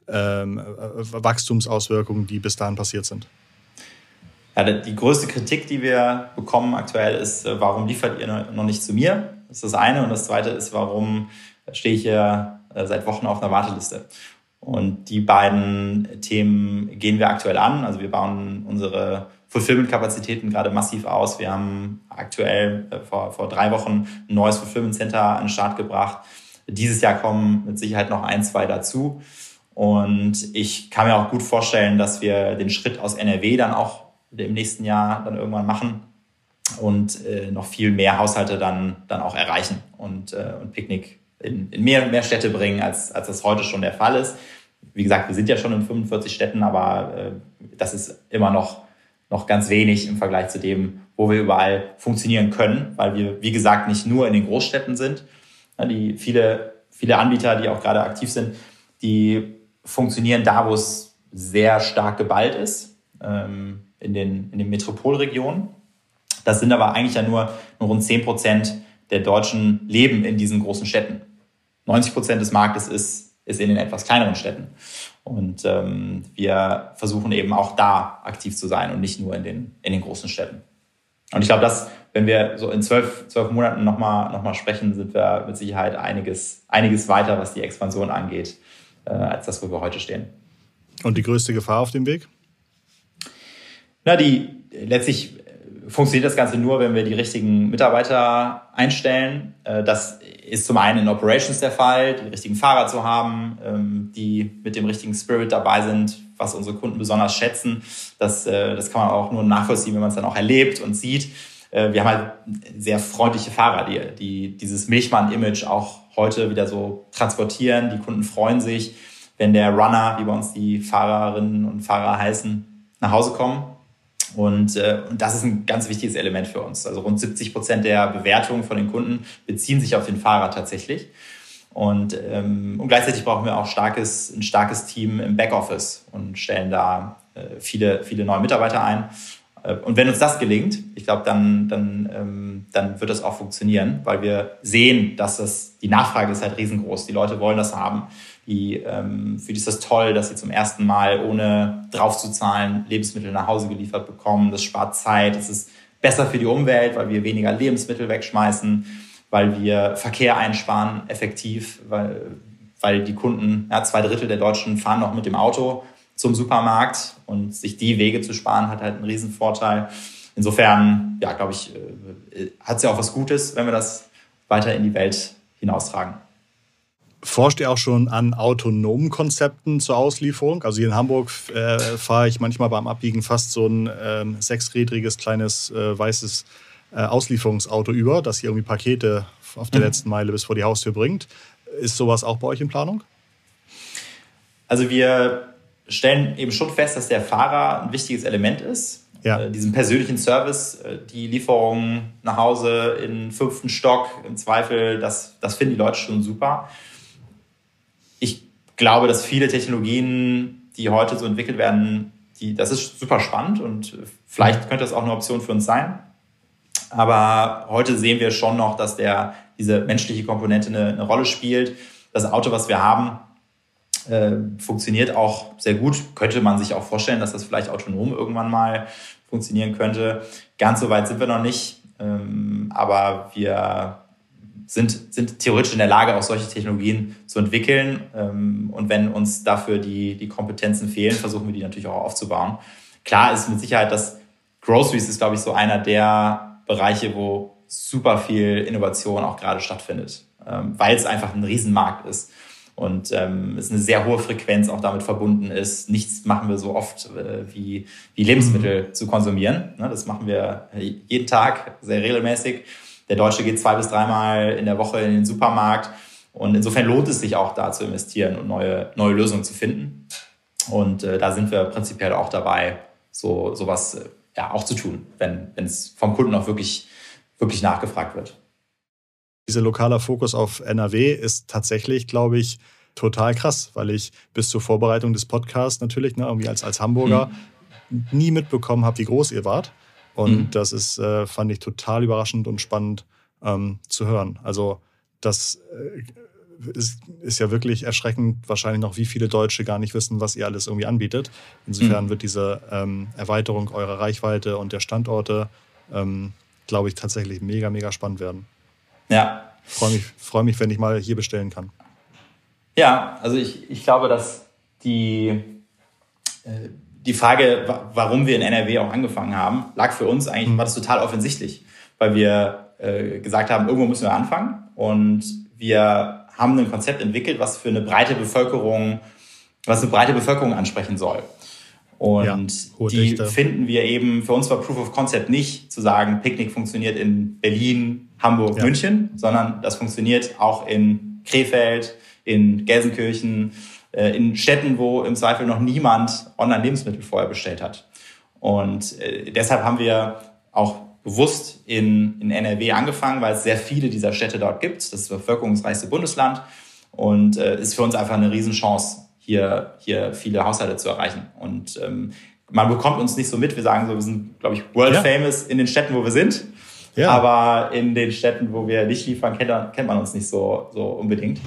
ähm, äh, Wachstumsauswirkungen, die bis dahin passiert sind? Ja, die größte Kritik, die wir bekommen aktuell, ist, äh, warum liefert ihr noch nicht zu mir? Das ist das eine. Und das zweite ist, warum stehe ich hier seit Wochen auf einer Warteliste? Und die beiden Themen gehen wir aktuell an. Also wir bauen unsere Fulfillment-Kapazitäten gerade massiv aus. Wir haben aktuell äh, vor, vor drei Wochen ein neues Fulfillment Center an den Start gebracht. Dieses Jahr kommen mit Sicherheit noch ein, zwei dazu. Und ich kann mir auch gut vorstellen, dass wir den Schritt aus NRW dann auch im nächsten Jahr dann irgendwann machen und äh, noch viel mehr Haushalte dann, dann auch erreichen und, äh, und Picknick in, in mehr, mehr Städte bringen, als, als das heute schon der Fall ist. Wie gesagt, wir sind ja schon in 45 Städten, aber äh, das ist immer noch noch ganz wenig im Vergleich zu dem, wo wir überall funktionieren können, weil wir, wie gesagt, nicht nur in den Großstädten sind. Die viele, viele Anbieter, die auch gerade aktiv sind, die funktionieren da, wo es sehr stark geballt ist, ähm, in, den, in den Metropolregionen. Das sind aber eigentlich ja nur, nur rund 10 Prozent der Deutschen leben in diesen großen Städten. 90 Prozent des Marktes ist, ist in den etwas kleineren Städten. Und ähm, wir versuchen eben auch da aktiv zu sein und nicht nur in den, in den großen Städten. Und ich glaube, dass, wenn wir so in zwölf, zwölf Monaten nochmal noch mal sprechen, sind wir mit Sicherheit einiges, einiges weiter, was die Expansion angeht, äh, als das, wo wir heute stehen. Und die größte Gefahr auf dem Weg? Na, die letztlich funktioniert das Ganze nur, wenn wir die richtigen Mitarbeiter einstellen. Äh, das ist zum einen in Operations der Fall, die richtigen Fahrer zu haben, ähm, die mit dem richtigen Spirit dabei sind, was unsere Kunden besonders schätzen. Das, äh, das kann man auch nur nachvollziehen, wenn man es dann auch erlebt und sieht. Äh, wir haben halt sehr freundliche Fahrer, die, die dieses Milchmann-Image auch heute wieder so transportieren. Die Kunden freuen sich, wenn der Runner, wie bei uns die Fahrerinnen und Fahrer heißen, nach Hause kommen und, äh, und das ist ein ganz wichtiges Element für uns. Also rund 70 Prozent der Bewertungen von den Kunden beziehen sich auf den Fahrer tatsächlich. Und, ähm, und gleichzeitig brauchen wir auch starkes, ein starkes Team im Backoffice und stellen da äh, viele, viele neue Mitarbeiter ein. Äh, und wenn uns das gelingt, ich glaube, dann, dann, ähm, dann wird das auch funktionieren, weil wir sehen, dass das, die Nachfrage ist halt riesengroß. Die Leute wollen das haben. Die, ähm, für die ist das toll, dass sie zum ersten Mal ohne draufzuzahlen Lebensmittel nach Hause geliefert bekommen. Das spart Zeit. Es ist besser für die Umwelt, weil wir weniger Lebensmittel wegschmeißen, weil wir Verkehr einsparen effektiv, weil, weil die Kunden, ja, zwei Drittel der Deutschen fahren noch mit dem Auto zum Supermarkt und sich die Wege zu sparen hat halt einen Riesenvorteil. Insofern, ja, glaube ich, äh, hat es ja auch was Gutes, wenn wir das weiter in die Welt hinaustragen. Forscht ihr auch schon an autonomen Konzepten zur Auslieferung? Also hier in Hamburg äh, fahre ich manchmal beim Abbiegen fast so ein ähm, sechsrädriges kleines äh, weißes äh, Auslieferungsauto über, das hier irgendwie Pakete auf der mhm. letzten Meile bis vor die Haustür bringt. Ist sowas auch bei euch in Planung? Also wir stellen eben schon fest, dass der Fahrer ein wichtiges Element ist. Ja. Äh, diesen persönlichen Service, äh, die Lieferung nach Hause in fünften Stock im Zweifel, das, das finden die Leute schon super glaube, dass viele Technologien, die heute so entwickelt werden, die, das ist super spannend und vielleicht könnte das auch eine Option für uns sein. Aber heute sehen wir schon noch, dass der, diese menschliche Komponente eine, eine Rolle spielt. Das Auto, was wir haben, äh, funktioniert auch sehr gut. Könnte man sich auch vorstellen, dass das vielleicht autonom irgendwann mal funktionieren könnte. Ganz so weit sind wir noch nicht. Ähm, aber wir sind, sind theoretisch in der Lage, auch solche Technologien zu entwickeln. Ähm, und wenn uns dafür die, die Kompetenzen fehlen, versuchen wir die natürlich auch aufzubauen. Klar ist mit Sicherheit, dass Groceries ist, glaube ich, so einer der Bereiche, wo super viel Innovation auch gerade stattfindet, ähm, weil es einfach ein Riesenmarkt ist und ähm, es eine sehr hohe Frequenz auch damit verbunden ist. Nichts machen wir so oft äh, wie, wie Lebensmittel mhm. zu konsumieren. Ne, das machen wir jeden Tag sehr regelmäßig. Der Deutsche geht zwei bis dreimal in der Woche in den Supermarkt. Und insofern lohnt es sich auch da zu investieren und neue, neue Lösungen zu finden. Und äh, da sind wir prinzipiell auch dabei, so sowas äh, ja, auch zu tun, wenn es vom Kunden auch wirklich, wirklich nachgefragt wird. Dieser lokale Fokus auf NRW ist tatsächlich, glaube ich, total krass, weil ich bis zur Vorbereitung des Podcasts natürlich, ne, irgendwie als, als Hamburger, hm. nie mitbekommen habe, wie groß ihr wart. Und mhm. das ist, äh, fand ich total überraschend und spannend ähm, zu hören. Also das äh, ist, ist, ja wirklich erschreckend, wahrscheinlich noch, wie viele Deutsche gar nicht wissen, was ihr alles irgendwie anbietet. Insofern mhm. wird diese ähm, Erweiterung eurer Reichweite und der Standorte, ähm, glaube ich, tatsächlich mega, mega spannend werden. Ja. Freue mich, freu mich, wenn ich mal hier bestellen kann. Ja, also ich, ich glaube, dass die, äh, die Frage, warum wir in NRW auch angefangen haben, lag für uns eigentlich, mhm. war das total offensichtlich, weil wir äh, gesagt haben, irgendwo müssen wir anfangen und wir haben ein Konzept entwickelt, was für eine breite Bevölkerung, was eine breite Bevölkerung ansprechen soll. Und ja, die Dichte. finden wir eben, für uns war Proof of Concept nicht zu sagen, Picknick funktioniert in Berlin, Hamburg, ja. München, sondern das funktioniert auch in Krefeld, in Gelsenkirchen, äh, in Städten, wo im Zweifel noch niemand Online-Lebensmittel vorher bestellt hat. Und äh, deshalb haben wir auch bewusst in, in NRW angefangen, weil es sehr viele dieser Städte dort gibt. Das ist das bevölkerungsreichste Bundesland. und äh, ist für uns einfach eine Riesenchance, hier, hier viele Haushalte zu erreichen. Und ähm, man bekommt uns nicht so mit. Wir sagen so, wir sind, glaube ich, world ja. famous in den Städten, wo wir sind. Ja. Aber in den Städten, wo wir nicht liefern, kennt, kennt man uns nicht so, so unbedingt.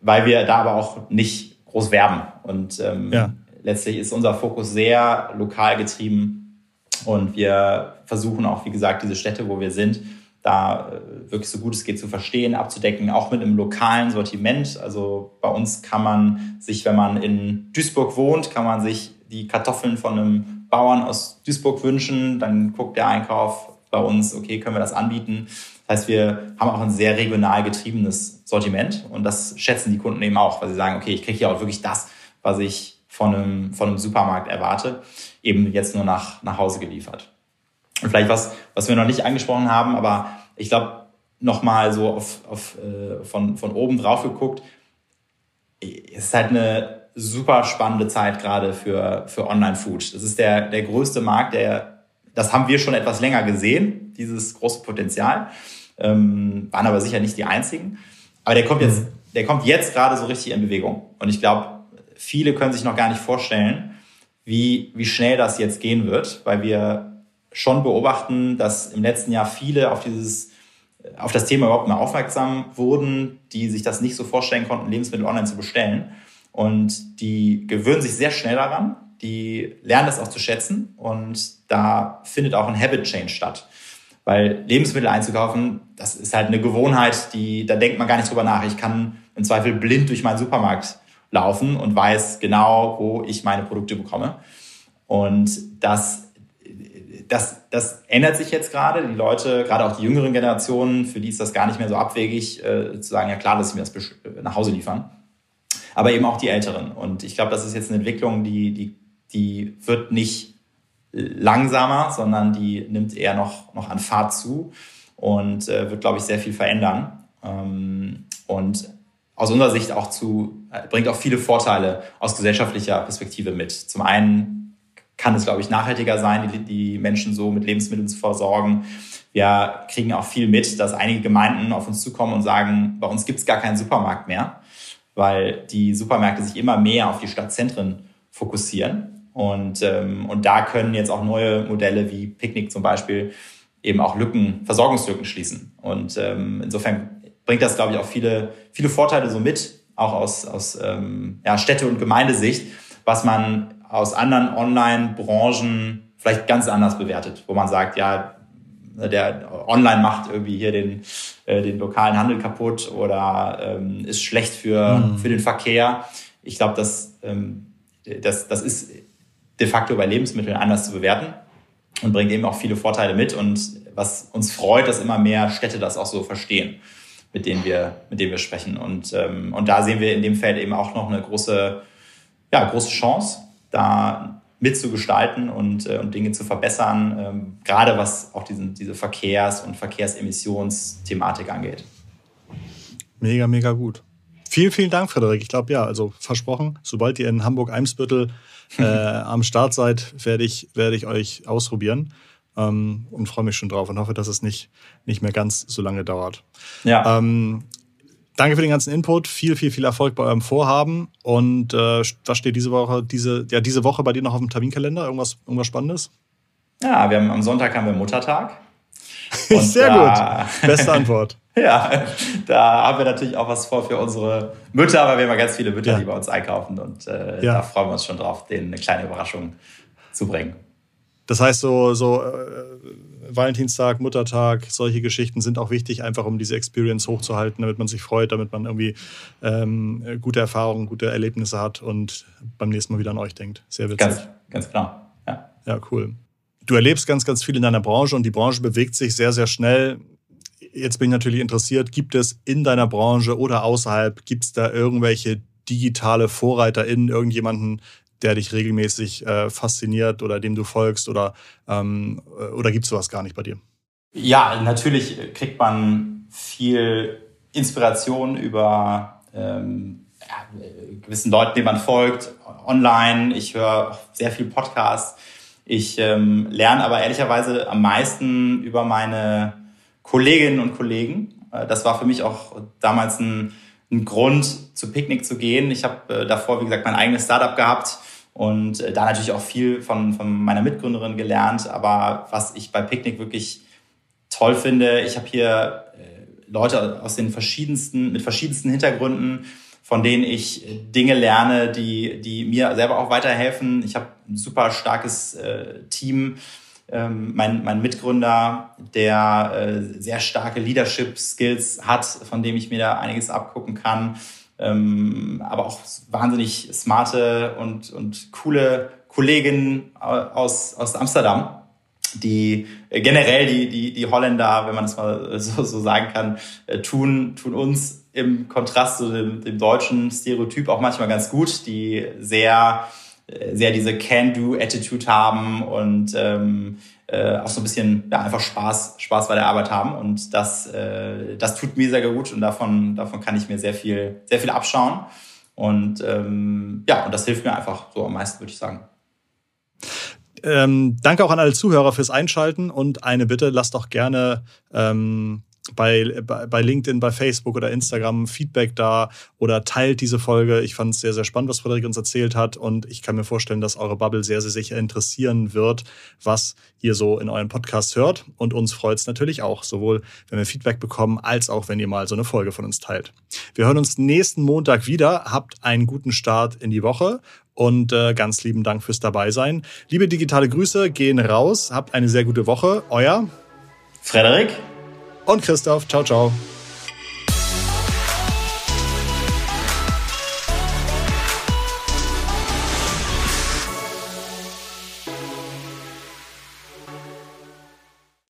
Weil wir da aber auch nicht groß werben. Und ähm, ja. letztlich ist unser Fokus sehr lokal getrieben. Und wir versuchen auch, wie gesagt, diese Städte, wo wir sind, da äh, wirklich so gut es geht zu verstehen, abzudecken, auch mit einem lokalen Sortiment. Also bei uns kann man sich, wenn man in Duisburg wohnt, kann man sich die Kartoffeln von einem Bauern aus Duisburg wünschen. Dann guckt der Einkauf bei uns, okay, können wir das anbieten. Das heißt, wir haben auch ein sehr regional getriebenes Sortiment und das schätzen die Kunden eben auch, weil sie sagen, okay, ich kriege hier auch wirklich das, was ich von einem, von einem Supermarkt erwarte, eben jetzt nur nach, nach Hause geliefert. Und vielleicht was, was wir noch nicht angesprochen haben, aber ich glaube, nochmal so auf, auf, äh, von, von oben drauf geguckt, es ist halt eine super spannende Zeit gerade für, für Online-Food. Das ist der, der größte Markt, der, das haben wir schon etwas länger gesehen, dieses große Potenzial, ähm, waren aber sicher nicht die einzigen. Aber der kommt jetzt, der kommt jetzt gerade so richtig in Bewegung. Und ich glaube, viele können sich noch gar nicht vorstellen, wie, wie schnell das jetzt gehen wird, weil wir schon beobachten, dass im letzten Jahr viele auf dieses auf das Thema überhaupt mal aufmerksam wurden, die sich das nicht so vorstellen konnten, Lebensmittel online zu bestellen. Und die gewöhnen sich sehr schnell daran, die lernen das auch zu schätzen und da findet auch ein Habit Change statt. Weil Lebensmittel einzukaufen, das ist halt eine Gewohnheit, die, da denkt man gar nicht drüber nach. Ich kann im Zweifel blind durch meinen Supermarkt laufen und weiß genau, wo ich meine Produkte bekomme. Und das das, das ändert sich jetzt gerade. Die Leute, gerade auch die jüngeren Generationen, für die ist das gar nicht mehr so abwegig, äh, zu sagen, ja klar, dass sie mir das äh, nach Hause liefern. Aber eben auch die Älteren. Und ich glaube, das ist jetzt eine Entwicklung, die, die, die wird nicht langsamer, sondern die nimmt eher noch, noch an Fahrt zu und äh, wird, glaube ich, sehr viel verändern. Ähm, und aus unserer Sicht auch zu, äh, bringt auch viele Vorteile aus gesellschaftlicher Perspektive mit. Zum einen kann es, glaube ich, nachhaltiger sein, die, die Menschen so mit Lebensmitteln zu versorgen. Wir kriegen auch viel mit, dass einige Gemeinden auf uns zukommen und sagen, bei uns gibt es gar keinen Supermarkt mehr, weil die Supermärkte sich immer mehr auf die Stadtzentren fokussieren. Und, ähm, und da können jetzt auch neue Modelle wie Picknick zum Beispiel eben auch Lücken, Versorgungslücken schließen. Und ähm, insofern bringt das, glaube ich, auch viele, viele Vorteile so mit, auch aus, aus ähm, ja, Städte- und Gemeindesicht, was man aus anderen Online-Branchen vielleicht ganz anders bewertet, wo man sagt, ja, der Online macht irgendwie hier den, äh, den lokalen Handel kaputt oder ähm, ist schlecht für, mhm. für den Verkehr. Ich glaube, das, ähm, das, das ist de facto bei Lebensmitteln anders zu bewerten und bringt eben auch viele Vorteile mit. Und was uns freut, dass immer mehr Städte das auch so verstehen, mit denen wir, mit denen wir sprechen. Und, ähm, und da sehen wir in dem Feld eben auch noch eine große, ja, große Chance da mitzugestalten und, äh, und Dinge zu verbessern, ähm, gerade was auch diesen, diese Verkehrs- und Verkehrsemissionsthematik angeht. Mega, mega gut. Vielen, vielen Dank, Frederik. Ich glaube, ja, also versprochen, sobald ihr in Hamburg-Eimsbüttel äh, am Start seid, werde ich, werde ich euch ausprobieren ähm, und freue mich schon drauf und hoffe, dass es nicht, nicht mehr ganz so lange dauert. Ja. Ähm, danke für den ganzen Input. Viel, viel, viel Erfolg bei eurem Vorhaben. Und äh, was steht diese Woche, diese, ja, diese Woche bei dir noch auf dem Terminkalender? Irgendwas, irgendwas Spannendes? Ja, wir haben, am Sonntag haben wir Muttertag. Sehr da, gut. Beste Antwort. ja, da haben wir natürlich auch was vor für unsere Mütter, weil wir haben ja ganz viele Mütter, ja. die bei uns einkaufen. Und äh, ja. da freuen wir uns schon drauf, denen eine kleine Überraschung zu bringen. Das heißt, so, so äh, Valentinstag, Muttertag, solche Geschichten sind auch wichtig, einfach um diese Experience hochzuhalten, damit man sich freut, damit man irgendwie ähm, gute Erfahrungen, gute Erlebnisse hat und beim nächsten Mal wieder an euch denkt. Sehr witzig. Ganz, ganz genau. Ja. ja, cool. Du erlebst ganz, ganz viel in deiner Branche und die Branche bewegt sich sehr, sehr schnell. Jetzt bin ich natürlich interessiert, gibt es in deiner Branche oder außerhalb, gibt es da irgendwelche digitale VorreiterInnen, irgendjemanden, der dich regelmäßig äh, fasziniert oder dem du folgst oder, ähm, äh, oder gibt es sowas gar nicht bei dir? Ja, natürlich kriegt man viel Inspiration über ähm, ja, gewissen Leuten, denen man folgt, online. Ich höre sehr viel Podcasts. Ich ähm, lerne aber ehrlicherweise am meisten über meine Kolleginnen und Kollegen. Äh, das war für mich auch damals ein ein Grund, zu Picknick zu gehen. Ich habe äh, davor, wie gesagt, mein eigenes Startup gehabt und äh, da natürlich auch viel von, von meiner Mitgründerin gelernt. Aber was ich bei Picknick wirklich toll finde, ich habe hier äh, Leute aus den verschiedensten, mit verschiedensten Hintergründen, von denen ich Dinge lerne, die, die mir selber auch weiterhelfen. Ich habe ein super starkes äh, Team. Ähm, mein, mein Mitgründer, der äh, sehr starke Leadership-Skills hat, von dem ich mir da einiges abgucken kann ähm, aber auch wahnsinnig smarte und, und coole Kolleginnen aus, aus Amsterdam, die äh, generell die, die, die Holländer, wenn man das mal so, so sagen kann, äh, tun, tun uns im Kontrast zu dem, dem deutschen Stereotyp auch manchmal ganz gut, die sehr, äh, sehr diese Can-Do-Attitude haben und ähm, äh, auch so ein bisschen ja, einfach Spaß, Spaß bei der Arbeit haben. Und das, äh, das tut mir sehr gut und davon, davon kann ich mir sehr viel, sehr viel abschauen. Und ähm, ja, und das hilft mir einfach so am meisten, würde ich sagen. Ähm, danke auch an alle Zuhörer fürs Einschalten und eine Bitte, lasst doch gerne ähm, bei, bei LinkedIn, bei Facebook oder Instagram Feedback da oder teilt diese Folge. Ich fand es sehr, sehr spannend, was Frederik uns erzählt hat und ich kann mir vorstellen, dass eure Bubble sehr, sehr sicher interessieren wird, was ihr so in euren Podcasts hört. Und uns freut es natürlich auch, sowohl wenn wir Feedback bekommen, als auch wenn ihr mal so eine Folge von uns teilt. Wir hören uns nächsten Montag wieder. Habt einen guten Start in die Woche und äh, ganz lieben Dank fürs Dabeisein. Liebe digitale Grüße gehen raus. Habt eine sehr gute Woche. Euer Frederik und Christoph. Ciao, ciao.